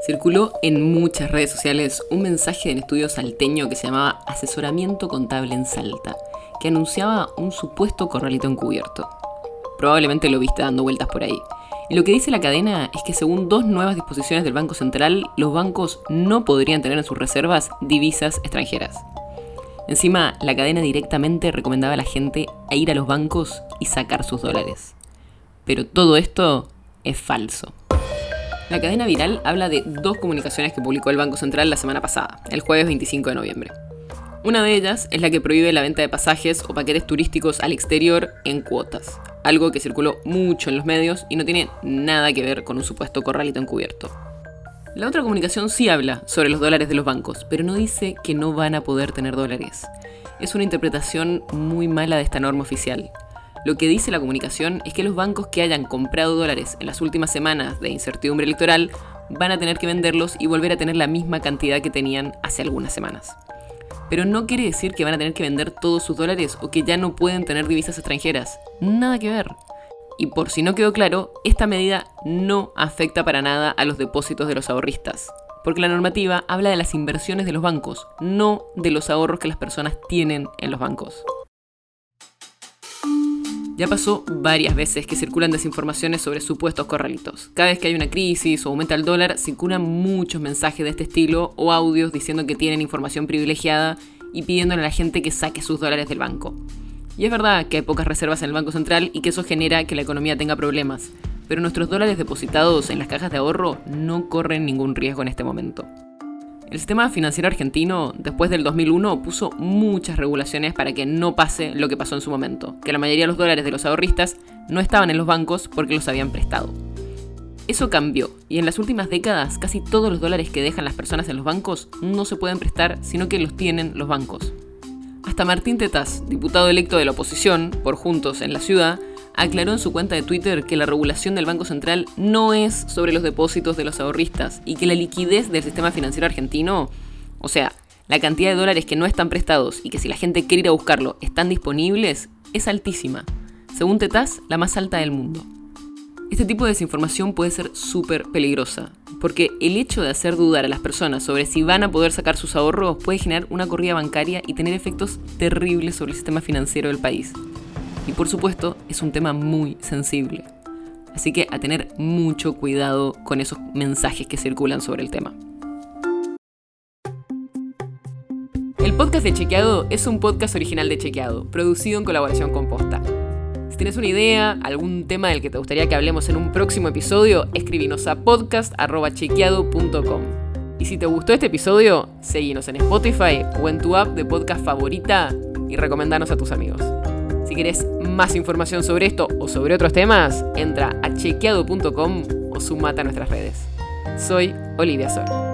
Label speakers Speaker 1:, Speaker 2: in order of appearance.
Speaker 1: Circuló en muchas redes sociales un mensaje del estudio salteño que se llamaba Asesoramiento Contable en Salta, que anunciaba un supuesto corralito encubierto. Probablemente lo viste dando vueltas por ahí. Y lo que dice la cadena es que según dos nuevas disposiciones del Banco Central, los bancos no podrían tener en sus reservas divisas extranjeras. Encima, la cadena directamente recomendaba a la gente a ir a los bancos y sacar sus dólares. Pero todo esto es falso. La cadena viral habla de dos comunicaciones que publicó el Banco Central la semana pasada, el jueves 25 de noviembre. Una de ellas es la que prohíbe la venta de pasajes o paquetes turísticos al exterior en cuotas, algo que circuló mucho en los medios y no tiene nada que ver con un supuesto corralito encubierto. La otra comunicación sí habla sobre los dólares de los bancos, pero no dice que no van a poder tener dólares. Es una interpretación muy mala de esta norma oficial. Lo que dice la comunicación es que los bancos que hayan comprado dólares en las últimas semanas de incertidumbre electoral van a tener que venderlos y volver a tener la misma cantidad que tenían hace algunas semanas. Pero no quiere decir que van a tener que vender todos sus dólares o que ya no pueden tener divisas extranjeras. Nada que ver. Y por si no quedó claro, esta medida no afecta para nada a los depósitos de los ahorristas, porque la normativa habla de las inversiones de los bancos, no de los ahorros que las personas tienen en los bancos. Ya pasó varias veces que circulan desinformaciones sobre supuestos corralitos. Cada vez que hay una crisis o aumenta el dólar, circulan muchos mensajes de este estilo o audios diciendo que tienen información privilegiada y pidiéndole a la gente que saque sus dólares del banco. Y es verdad que hay pocas reservas en el Banco Central y que eso genera que la economía tenga problemas, pero nuestros dólares depositados en las cajas de ahorro no corren ningún riesgo en este momento. El sistema financiero argentino, después del 2001, puso muchas regulaciones para que no pase lo que pasó en su momento, que la mayoría de los dólares de los ahorristas no estaban en los bancos porque los habían prestado. Eso cambió, y en las últimas décadas casi todos los dólares que dejan las personas en los bancos no se pueden prestar, sino que los tienen los bancos. Hasta Martín Tetaz, diputado electo de la oposición, por Juntos en la Ciudad, aclaró en su cuenta de Twitter que la regulación del Banco Central no es sobre los depósitos de los ahorristas y que la liquidez del sistema financiero argentino, o sea, la cantidad de dólares que no están prestados y que si la gente quiere ir a buscarlo están disponibles, es altísima. Según Tetaz, la más alta del mundo. Este tipo de desinformación puede ser súper peligrosa, porque el hecho de hacer dudar a las personas sobre si van a poder sacar sus ahorros puede generar una corrida bancaria y tener efectos terribles sobre el sistema financiero del país. Y por supuesto, es un tema muy sensible. Así que a tener mucho cuidado con esos mensajes que circulan sobre el tema. El podcast de Chequeado es un podcast original de Chequeado, producido en colaboración con Posta. Si tienes una idea, algún tema del que te gustaría que hablemos en un próximo episodio, escribinos a podcast.chequeado.com. Y si te gustó este episodio, seguinos en Spotify o en tu app de podcast favorita y recomendanos a tus amigos. Si querés más información sobre esto o sobre otros temas, entra a chequeado.com o sumate a nuestras redes. Soy Olivia Sor.